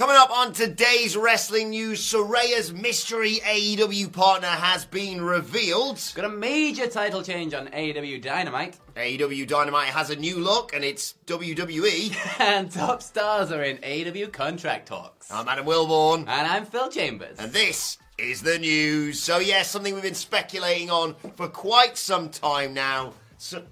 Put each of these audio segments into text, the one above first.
Coming up on today's wrestling news, Saraya's mystery AEW partner has been revealed. Got a major title change on AEW Dynamite. AEW Dynamite has a new look and it's WWE. And top stars are in AEW contract talks. I'm Adam Wilbourn. And I'm Phil Chambers. And this is the news. So, yes, something we've been speculating on for quite some time now. So,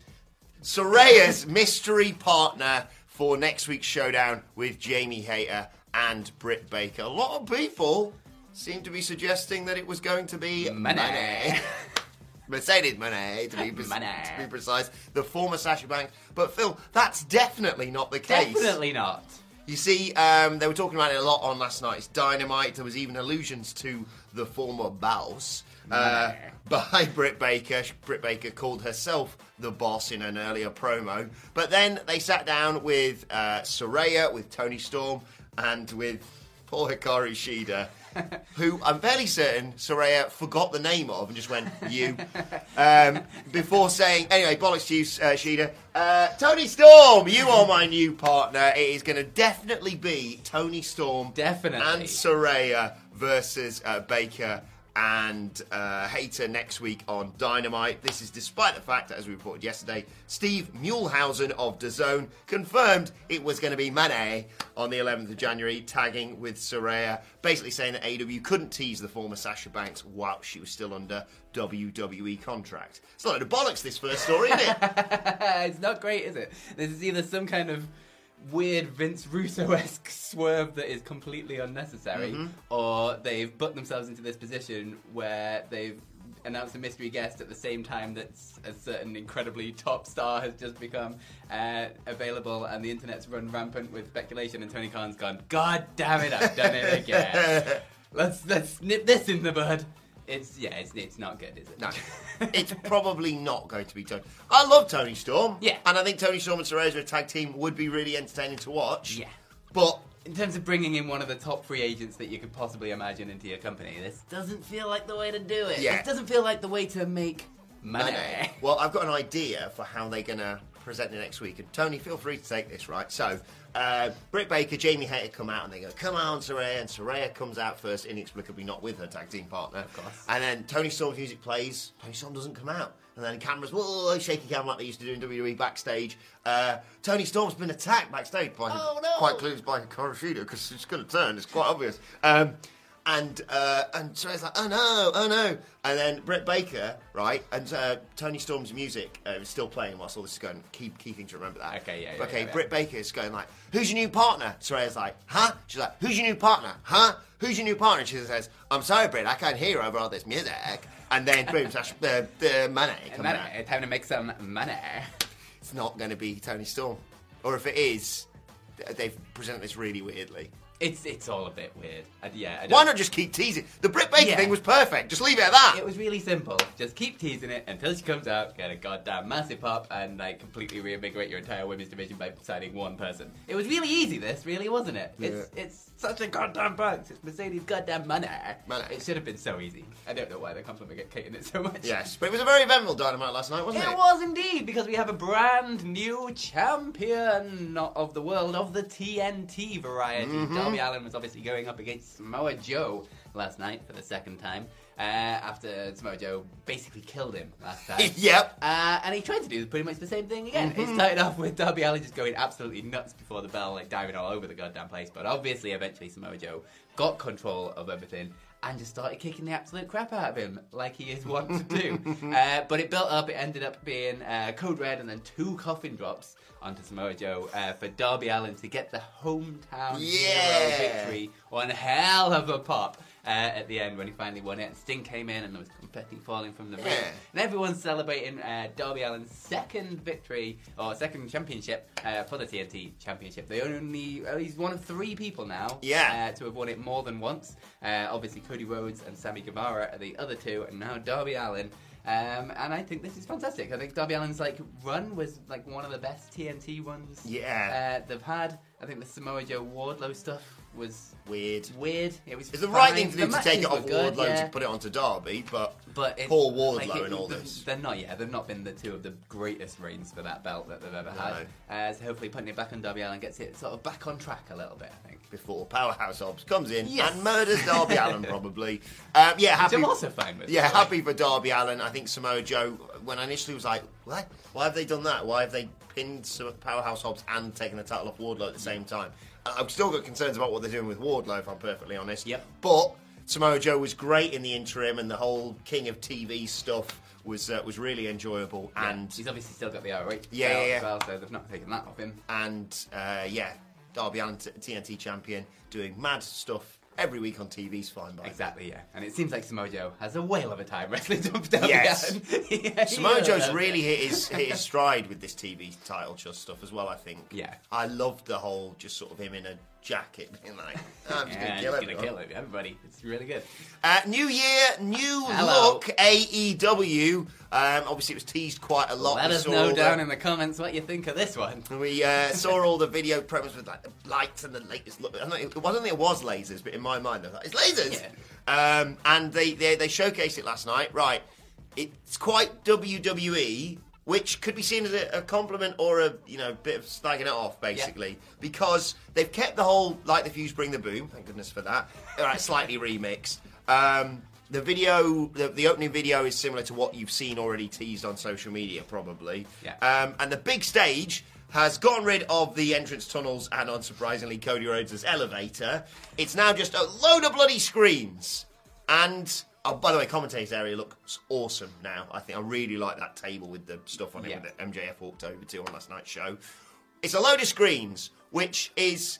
Saraya's mystery partner for next week's showdown with Jamie Hayter and Britt Baker. A lot of people seem to be suggesting that it was going to be Money. Mercedes Money, to be, pre- Money. to be precise, the former Sasha Banks. But Phil, that's definitely not the case. Definitely not. You see, um, they were talking about it a lot on last night's Dynamite. There was even allusions to the former boss uh, by Britt Baker. Britt Baker called herself the boss in an earlier promo. But then they sat down with uh, Saraya, with Toni Storm, and with poor Hikaru Shida. who I'm fairly certain Saraya forgot the name of and just went, you. Um, before saying, anyway, bollocks to you, uh, Shida. Uh, Toni Storm, you are my new partner. It is going to definitely be Toni Storm Definitely. and Saraya versus uh, Baker and uh, Hayter next week on Dynamite. This is despite the fact that, as we reported yesterday, Steve Muehlhausen of DAZN confirmed it was going to be Moné on the 11th of January, tagging with Saraya, basically saying that AW couldn't tease the former Sasha Banks while she was still under WWE contract. It's a load of bollocks, this first story, isn't it? it's not great, is it? This is either some kind of weird Vince Russo esque swerve that is completely unnecessary, Mm-hmm. or they've put themselves into this position where they've announced a mystery guest at the same time that a certain incredibly top star has just become uh, available, and the internet's run rampant with speculation. And Tony Khan's gone, God damn it, I've done it again. let's let's nip this in the bud. It's yeah, it's it's not good, is it? No, it's probably not going to be Toni. I love Toni Storm. Yeah. And I think Toni Storm and Saraya a tag team would be really entertaining to watch. Yeah. But In terms of bringing in one of the top free agents that you could possibly imagine into your company, this doesn't feel like the way to do it. Yeah. This doesn't feel like the way to make money. Money. Well, I've got an idea for how they're going to present it next week. And Tony, feel free to take this, right? So, uh, Britt Baker, Jamie Hayter come out and they go, come on, Saraya. And Saraya comes out first, inexplicably not with her tag team partner. Of course. And then Toni Storm's music plays. Toni Storm doesn't come out. And then cameras, whoa, shaky camera like they used to do in WWE backstage. Uh, Toni Storm's been attacked backstage by, Oh, no. quite clearly by Kuroshida because she's going to turn. It's quite obvious. Um, and uh, and Saraya's like, oh no, oh no. And then Britt Baker, right, and uh, Toni Storm's music uh, is still playing whilst all this is going. Key, key thing to remember that. Okay, yeah, yeah, Okay, yeah. Britt Baker is going like, who's your new partner? Saraya's like, huh? She's like, who's your new partner? Huh? Who's your new partner? And she says, I'm sorry, Britt, I can't hear over all this music. And then boom, Sash, the the money Money. out. Time to make some money. It's not going to be Toni Storm, or if it is, they've presented this really weirdly. It's it's all a bit weird. Yeah. I Why don't- just keep teasing? The Britt Baker Yeah. thing was perfect. Just leave it at that. It was really simple. Just keep teasing it until she comes out, get a goddamn massive pop, and like completely reinvigorate your entire women's division by signing one person. It was really easy, this, really, wasn't it? It's it's such a goddamn box. It's Mercedes' goddamn money. Money. It should have been so easy. I don't know why they're complicating it so much. Yes, but it was a very eventful dynamite last night, wasn't it? It was indeed, because we have a brand new champion, of the world, of the TNT variety. Mm-hmm. Darby Allin was obviously going up against Samoa Joe last night for the second time. uh, after Samoa Joe basically killed him last time. Yep. Uh, and he tried to do pretty much the same thing again. It started off with Darby Allin just going absolutely nuts before the bell, like diving all over the goddamn place. But obviously, eventually, Samoa Joe got control of everything and just started kicking the absolute crap out of him, like he is wont to do. uh, but it built up. It ended up being uh, code red and then two coffin drops onto Samoa Joe uh, for Darby Allin to get the hometown Yeah. hero victory. One hell of a pop. Uh, at the end, when he finally won it, and Sting came in, and there was confetti falling from the roof. Yeah. and everyone's celebrating uh, Darby Allin's second victory or second championship uh, for the TNT Championship. They only uh, he's one of three people now, Yeah. uh, to have won it more than once. Uh, obviously, Cody Rhodes and Sammy Guevara are the other two, and now Darby Allin. Um, and I think this is fantastic. I think Darby Allin's like run was like one of the best TNT runs Yeah. uh, they've had. I think the Samoa Joe Wardlow stuff was Weird. weird. It was It's the right thing to do to take it off good, Wardlow yeah. to put it onto Darby, but, But it, Paul Wardlow like, it- and all they're- this. They're not, yeah. They've not been the two of the greatest reigns for that belt that they've ever had. Uh, so hopefully putting it back on Darby Allin gets it sort of back on track a little bit, I think. Before Powerhouse Hobbs comes in Yes. and murders Darby Allin, probably. Um, yeah, Which happy. I'm also fine with. Yeah, by the way. happy for Darby Allin. I think Samoa Joe, when I initially was like, what? Why have they done that? Why have they pinned Sam- Powerhouse Hobbs and taken the title off Wardlow at the same time? I've still got concerns about what they're doing with Wardlow, if I'm perfectly honest. Yep. But Samoa Joe was great in the interim, and the whole King of TV stuff was uh, was really enjoyable. Yeah, And he's obviously still got the ROH Yeah, yeah, yeah. as well, so they've not taken that off him. and uh, yeah, Darby Allin, t- TNT champion, doing mad stuff every week on TV's fine by me. Exactly, yeah. And it seems like Samoa Joe has a whale of a time wrestling Darby Yes. Yeah, he Samoa really Joe's really hit his hit his stride with this TV title just stuff as well. I think. Yeah. I loved the whole just sort of him in a jacket being like, I'm just Yeah, gonna kill he's gonna kill it, everybody. It's really good. Uh, new year, new Hello. look, AEW. Um, obviously, it was teased quite a lot. Let We us know down the- in the comments what you think of this one. We uh, saw all the video promos with like the lights and the latest look. I don't, know, it wasn't it was lasers, but in my mind, they were like, it's lasers. Um, and they, they they showcased it last night. Right, it's quite WWE, which could be seen as a, a compliment or a you know bit of slagging it off, basically, because they've kept the whole like the fuse, bring the boom. Thank goodness for that. All right, slightly remixed. Um, the video, the, the opening video is similar to what you've seen already teased on social media, probably. Yeah. Um, and the big stage has gotten rid of the entrance tunnels and, unsurprisingly, Cody Rhodes' elevator. It's now just a load of bloody screens. And, oh, by the way, commentator's area looks awesome now. I think I really like that table with the stuff on it Yeah. that MJF walked over to on last night's show. It's a load of screens, which is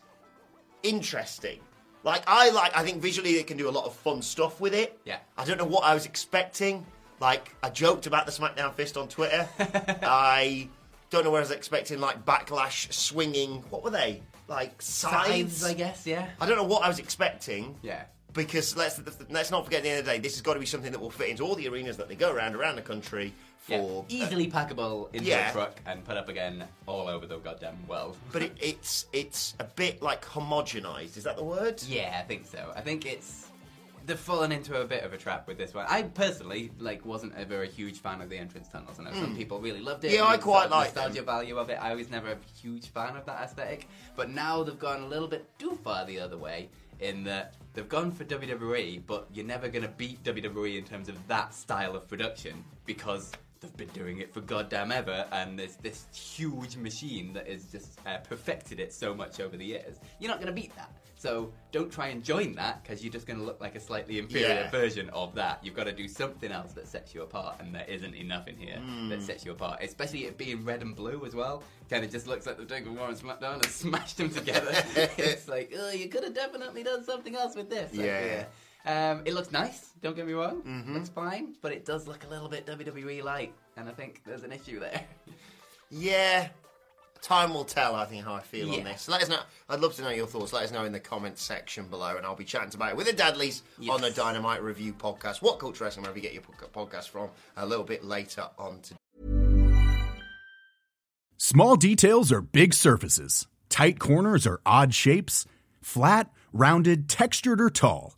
interesting. Like I like, I think visually they can do a lot of fun stuff with it. Yeah. I don't know what I was expecting. Like I joked about the SmackDown fist on Twitter. I don't know where I was expecting. Like backlash, swinging. What were they? Like sides? Sides, I guess, yeah. I don't know what I was expecting. Yeah. Because let's let's not forget at the end of the day, this has got to be something that will fit into all the arenas that they go around around the country Yeah. for Easily packable into yeah. a truck and put up again all over the goddamn world. But it, it's it's a bit like homogenized. Is that the word? Yeah, I think so. I think it's they've fallen into a bit of a trap with this one. I personally like wasn't ever a huge fan of the entrance tunnels. I know some people really loved it. Hmm. Yeah, I quite like the nostalgia them. value of it. I was never a huge fan of that aesthetic, but now they've gone a little bit too far the other way in that they've gone for WWE, but you're never going to beat WWE in terms of that style of production because they've been doing it for goddamn ever, and there's this huge machine that has just uh, perfected it so much over the years. You're not going to beat that. So don't try and join that because you're just going to look like a slightly inferior Yeah. version of that. You've got to do something else that sets you apart, and there isn't enough in here Hmm. that sets you apart. Especially it being red and blue as well. Kind of just looks like they've taken War and SmackDown and smashed them together. it's like, oh, you could have definitely done something else with this. Like, Yeah. yeah. Um, it looks nice. Don't get me wrong. Looks fine, but it does look a little bit WWE light, and I think there's an issue there. Yeah. Time will tell, I think, how I feel on this. Let us know. I'd love to know your thoughts. Let us know in the comments section below, and I'll be chatting about it with the Dadleys on the Dynamite Review podcast. What Culture Wrestling, wherever you get your podcast from, a little bit later on today. Small details are big surfaces. Tight corners are odd shapes. Flat, rounded, textured, or tall.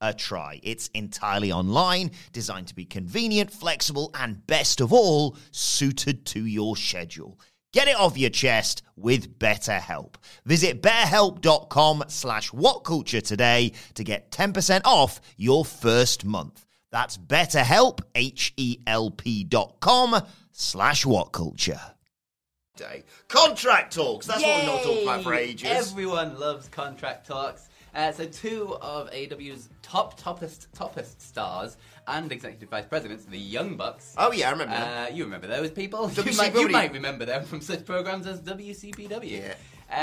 a try. It's entirely online, designed to be convenient, flexible, and best of all, suited to your schedule. Get it off your chest with BetterHelp. Visit betterhelp.com slash whatculture today to get 10% off your first month. That's betterhelp, H-E-L-P dot com slash whatculture. Day. Contract talks. That's what we've not talked about for ages. Everyone loves contract talks. Uh, so two of AW's top toppest toppest stars and executive vice presidents, the Young Bucks. Oh yeah, I remember. Uh, you remember those people? You might, you might remember them from such programs as WCPW. Yeah.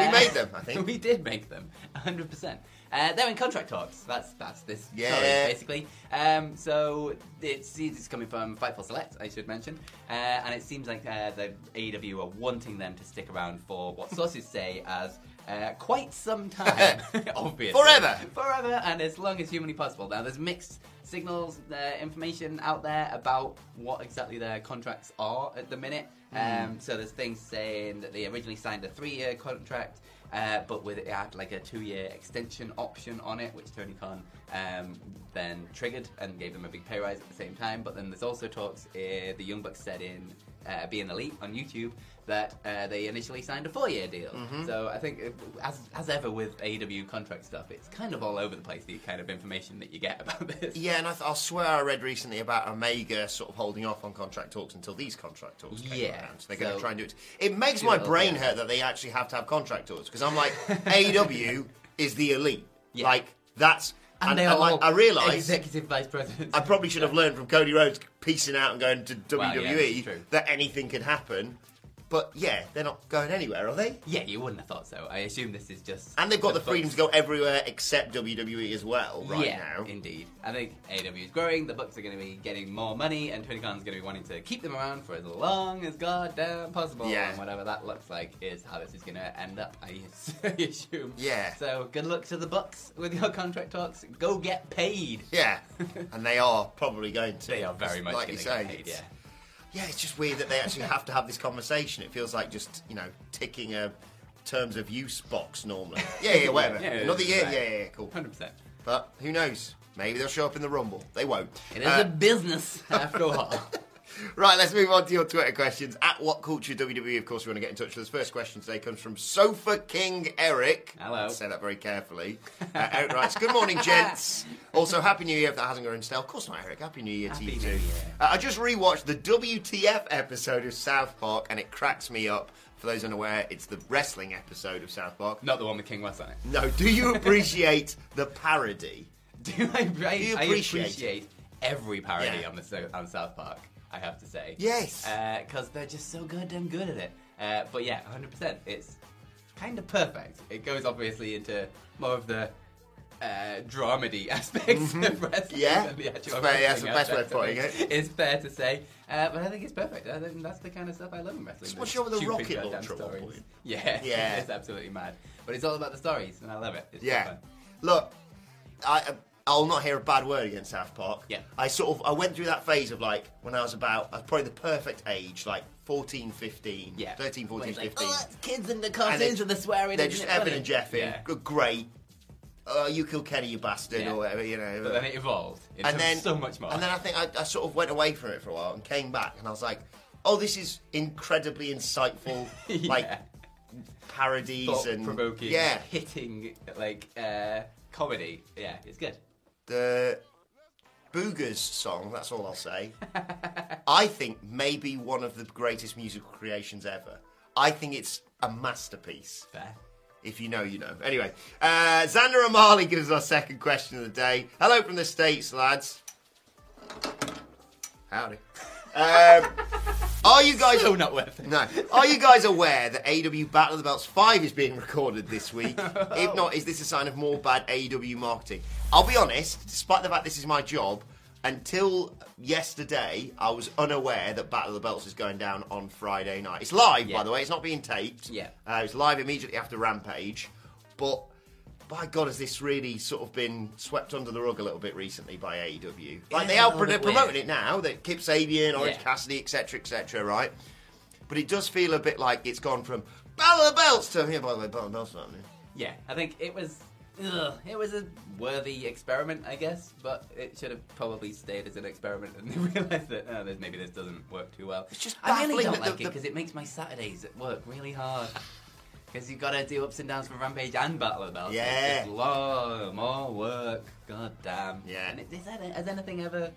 We made them, I think. we did make them, 100%. Uh, they're in contract talks. That's that's this Yeah. story, basically. Um, so it's, it's coming from Fightful Select, I should mention. Uh, and it seems like uh, the AEW are wanting them to stick around for what sources say as uh, quite some time, obviously. Forever. Forever, and as long as humanly possible. Now, there's mixed signals, uh, information out there about what exactly their contracts are at the minute. Um, so there's things saying that they originally signed a three-year contract, uh, but with it had like a two-year extension option on it, which Tony Khan um, then triggered and gave them a big pay rise at the same time. But then there's also talks. Uh, the Young Bucks said in uh, Being Elite on YouTube that uh, they initially signed a four-year deal. So I think, uh, as as ever with AEW contract stuff, it's kind of all over the place. The kind of information that you get about this. Yeah, and I, th- I swear I read recently about Omega sort of holding off on contract talks until these contract talks came Yeah, around. So they're going to try and do it. It makes my brain yeah. hurt that they actually have to have contract talks because I'm like, AEW is the elite. Yeah. Like that's And, and, they and, are like I realise executive vice presidents. I probably should have learned from Cody Rhodes piecing out and going to Well, yeah, WWE that anything could happen. But yeah, they're not going anywhere, are they? yeah, you wouldn't have thought so. I assume this is just. And they've got the, Bucks. freedom to go everywhere except WWE as well right yeah, now. indeed. I think AW is growing. The Bucks are going to be getting more money, and Tony Khan's going to be wanting to keep them around for as long as goddamn possible. Yeah. And whatever that looks like is how this is going to end up. I assume. Yeah. So good luck to the Bucks with your contract talks. Go get paid. Yeah, and they are probably going to. They are very much like going you to say. get paid. Yeah. Yeah, it's just weird that they actually have to have this conversation. It feels like just you know ticking a terms of use box normally. Yeah, yeah, whatever. Yeah, Another year. Yeah, yeah, yeah, cool. Hundred percent. But who knows? Maybe they'll show up in the Rumble. They won't. It is Uh, a business after all. Right, let's move on to your Twitter questions. At What Culture WWE, of course, we want to get in touch with us. First question today comes from Sofa King Eric. Hello. Say that very carefully. Uh, Eric writes, Good morning, gents. Also, Happy New Year if that hasn't gone in stale. Of course not, Eric. Happy New Year Happy to you New too. Uh, I just rewatched the WTF episode of South Park and it cracks me up. For those unaware, it's the wrestling episode of South Park. Not the one with Kanye West on it. No, do you appreciate the parody? Do I, I, you I appreciate appreciate every parody Yeah. on the on South Park. I have to say. Yes. Because they're just so goddamn good at it. Uh, but yeah, 100%. It's kind of perfect. It goes obviously into more of the uh, dramedy aspects of wrestling Mm-hmm. Yeah. than the It's yeah, that's the best way of putting it. It's fair to say. Uh, but I think it's perfect. I think that's the kind of stuff I love in wrestling. So what's the the rocket launcher stories. Yeah, Yeah. it's absolutely mad. But it's all about the stories, and I love it. It's Yeah. fun. Look, I, uh, I'll not hear a bad word against South Park. Yeah. I sort of I went through that phase of like when I was about I was probably the perfect age, like 14, 15, Yeah. 13, 14, like, 15. "Oh, kids in the cartoons and the swearing. They're just Evan funny?" and Jeff in. Yeah. Good, great. Uh, you kill Kenny, you bastard, Yeah. or whatever, you know. But then it evolved into and then so much more. And then I think I, I sort of went away from it for a while and came back, and I was like, "Oh, this is incredibly insightful, Yeah. like parodies and provoking, yeah, hitting like uh, comedy. Yeah, it's good. The Boogers song. That's all I'll say. I think maybe one of the greatest musical creations ever. I think it's a masterpiece. Fair. If you know, you know. Anyway, uh, Xander O'Malley gives us our second question of the day. Hello from the States, lads. Howdy. Um, are you guys So not worth it. no. Are you guys aware that AW Battle of the Belts 5 is being recorded this week? if not, is this a sign of more bad AW marketing? I'll be honest, despite the fact this is my job, until yesterday, I was unaware that Battle of the Belts is going down on Friday night. It's live, Yeah. by the way, it's not being taped. Yeah. Uh, it's live immediately after Rampage. But by God, has this really sort of been swept under the rug a little bit recently by AEW? Like, they are promoting weird. it now, that Kip Sabian, Orange Yeah. Cassidy, etc., etc., right? But it does feel a bit like it's gone from Battle of the Belts to yeah, by the way, Battle of the Belts happening. Yeah, I think it was. Ugh, it was a worthy experiment, I guess, but it should have probably stayed as an experiment and they realised that oh, this, maybe this doesn't work too well. It's just I really don't that the- like it because it makes my Saturdays at work really hard. Because you've got to do ups and downs for Rampage and Battle of the Belts. Yeah. It's long, more work. God damn. Yeah. And is that, has anything ever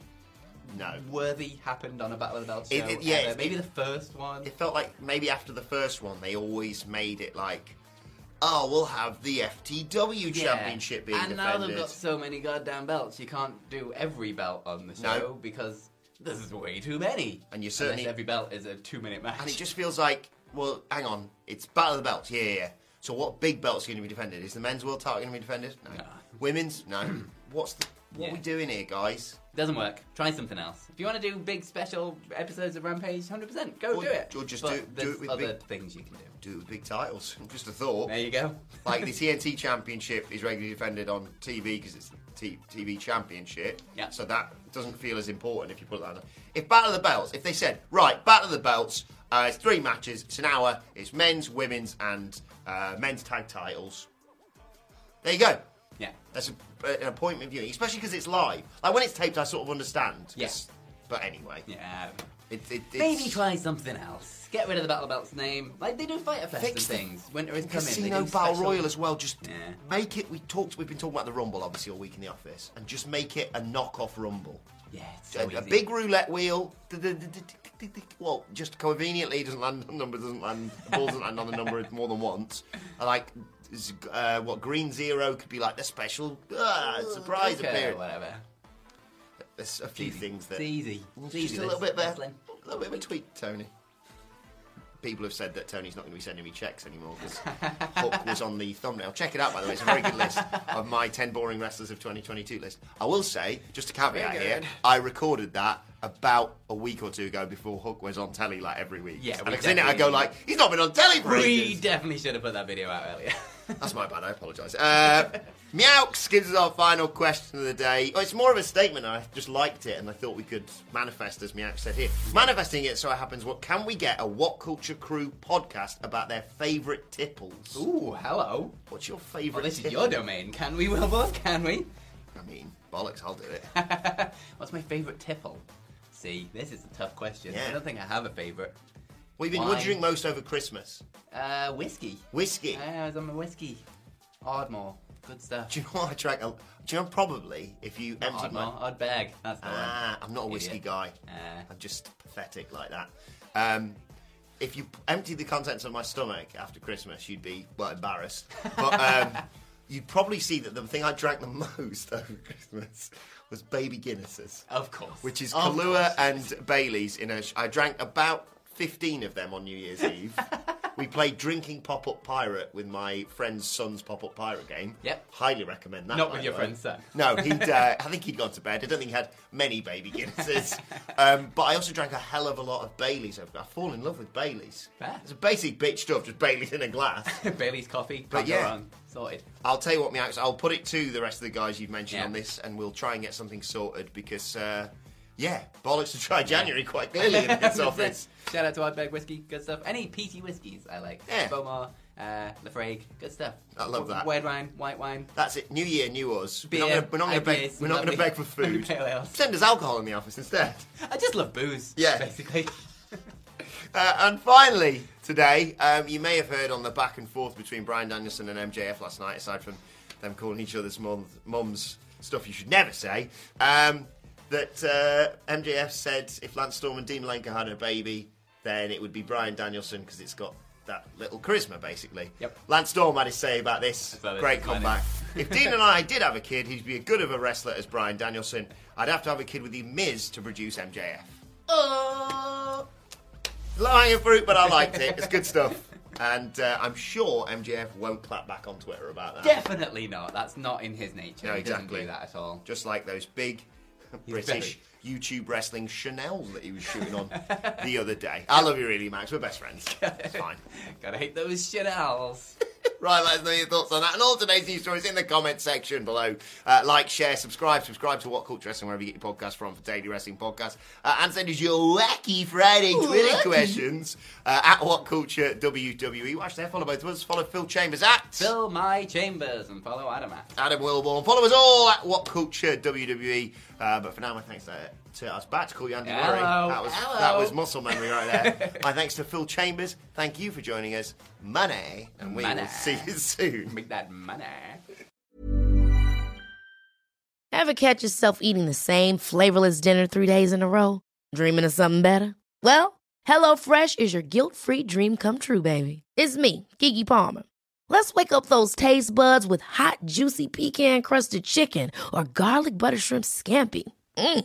No. worthy happened on a Battle of the Belts show? It- it- yeah, it- Maybe the first one. It felt like maybe after the first one, they always made it like, oh, we'll have the FTW Yeah. championship being and now defended. they've got so many goddamn belts, you can't do every belt on the No. show because there's way too many. And you Unless certainly- every belt is a two-minute match. And it just feels like, well, hang on, it's Battle of the Belts, yeah, yeah. yeah. So what big belt's are going to be defended? Is the men's world title going to be defended? No. No. Women's? No. What's the, what Yeah. are we doing here, guys? Doesn't work. Try something else. If you want to do big special episodes of Rampage, hundred percent, go Or- do it. or just But do- do it with other big- things you can do. Do it with big titles. Just a thought. There you go. like the TNT Championship is regularly defended on TV because it's the TV Championship. Yeah. So that doesn't feel as important if you put it that way. If Battle of the Belts, if they said right, Battle of the Belts, uh, it's three matches, it's an hour, it's men's, women's, and uh, men's tag titles. There you go. Yeah. That's a, an appointment viewing, especially because it's live. Like when it's taped, I sort of understand. Yes. But anyway, Yeah. it, it, it's, Maybe try something else. Get rid of the Battle Belts name, like they do Fyter Fest and things. Winter is coming. Casino Battle special- Royal as well. Just Yeah. make it. We talked. We've been talking about the Rumble obviously all week in the office, and just make it a knockoff Rumble. Yeah, it's a, so a easy. big roulette wheel. Well, just conveniently doesn't land on the number. Doesn't land. The ball doesn't land on the number more than once. I Like uh, what Green Zero could be like the special uh, surprise Okay, appearance. whatever. There's a few Easy. things that It's easy. It's easy, just a little bit there, a little bit of a tweak, Tony. People have said that Tony's not going to be sending me checks anymore because Hook was on the thumbnail. Check it out, by the way. It's a very good list of my 10 boring wrestlers of 2022 list. I will say, just a caveat here. I recorded that about a week or two ago before Hook was on telly like every week. Yeah, and in it I go like, he's not been on telly for We ages. definitely should have put that video out earlier. That's my bad. I apologise. Uh, Meowx gives us our final question of the day. Oh, it's more of a statement. I just liked it, and I thought we could manifest, as Meowx said here. Manifesting it so it happens. What can we get a What Culture Crew podcast about their favourite tipples? Ooh, hello. What's your Well, favourite? this is your domain. Can we, Wilbur? Can we? I mean, bollocks. I'll do it. What's my favourite tipple? See, this is a tough question. Yeah. I don't think I have a favourite. What, have you what do you drink most over Christmas? Uh, whiskey. Whiskey. I was on my whiskey. Ardmore. Good stuff. Do you know what I drank? a- Do you know probably if you emptied Ardmore. my Odd bag. That's the Ah, I'm not a whiskey Idiot. guy. Ah. I'm just pathetic like that. Um, if you empty the contents of my stomach after Christmas, you'd be well embarrassed. But um, you'd probably see that the thing I drank the most over Christmas was baby Guinnesses. Of course. which is Kahlua and Bailey's. In a, I drank about 15 of them on New Year's Eve. We played Drinking Pop Up Pirate with my friend's son's Pop Up Pirate game. Yep. Highly recommend that. Not with your way. friend's son. No, he'd. Uh, I think he'd gone to bed. I don't think he had many baby Guinnesses. um, but I also drank a hell of a lot of Baileys. I've, I've fallen in love with Baileys. Fair. It's a basic bitch stuff, just Baileys in a glass. Bailey's coffee. But yeah, wrong. Sorted. I'll tell you what, Miax, I'll put it to the rest of the guys you've mentioned Yeah. on this, and we'll try and get something sorted because, uh, yeah, bollocks to try January quite clearly in this office. Shout out to Ardbeg Whiskey, good stuff. Any peaty whiskies I like. Yeah. Bowmore, uh, Laphroaig, good stuff. I love that. Red wine, white wine. That's it. New year, new us. Beer, we're not going to beg. We're not going to beg for food. Send us alcohol in the office instead. I just love booze. Yeah. Basically. Uh, and finally, today, um, you may have heard on the back and forth between Bryan Danielson and MJF last night, aside from them calling each other's mum, mums stuff you should never say, um, that uh, MJF said if Lance Storm and Dean Malenko had a baby, then it would be Bryan Danielson because it's got that little charisma, basically. Yep. Lance Storm had his say about this. thought Great comeback. if Dean and I did have a kid, he'd be as good of a wrestler as Bryan Danielson. I'd have to have a kid with the Miz to produce MJF. Oh. Low hanging fruit, but I liked it. It's good stuff. And uh, I'm sure MJF won't clap back on Twitter about that. Definitely not. That's not in his nature. No, He doesn't exactly. do that at all. Just like those big British YouTube wrestling Chanels that he was shooting on the other day. I love you really, Max. We're best friends. It's fine. Gotta hate those Chanels. Right, let us know your thoughts on that and all today's news stories in the comment section below. Uh, like, share, subscribe, subscribe to What Culture Wrestling wherever you get your podcasts from for Daily Wrestling Podcast. Uh, and send us your wacky Friday Twitter questions uh, at What Culture WWE. Watch there, follow both of us. Follow Phil Chambers at Phil my chambers and follow Adam at. Adam Wilbourn. Follow us all at What Culture WWE. Uh, but for now, my thanks to, to us back to call you Andy Hello. Murray. That was Hello. that was muscle memory right there. my thanks to Phil Chambers. Thank you for joining us. Money, and we Money. will see you soon. Make that money. Ever catch yourself eating the same flavorless dinner three days in a row? Dreaming of something better? Well, HelloFresh is your guilt-free dream come true, baby. It's me, Gigi Palmer. Let's wake up those taste buds with hot, juicy pecan-crusted chicken or garlic butter shrimp scampi. Mm.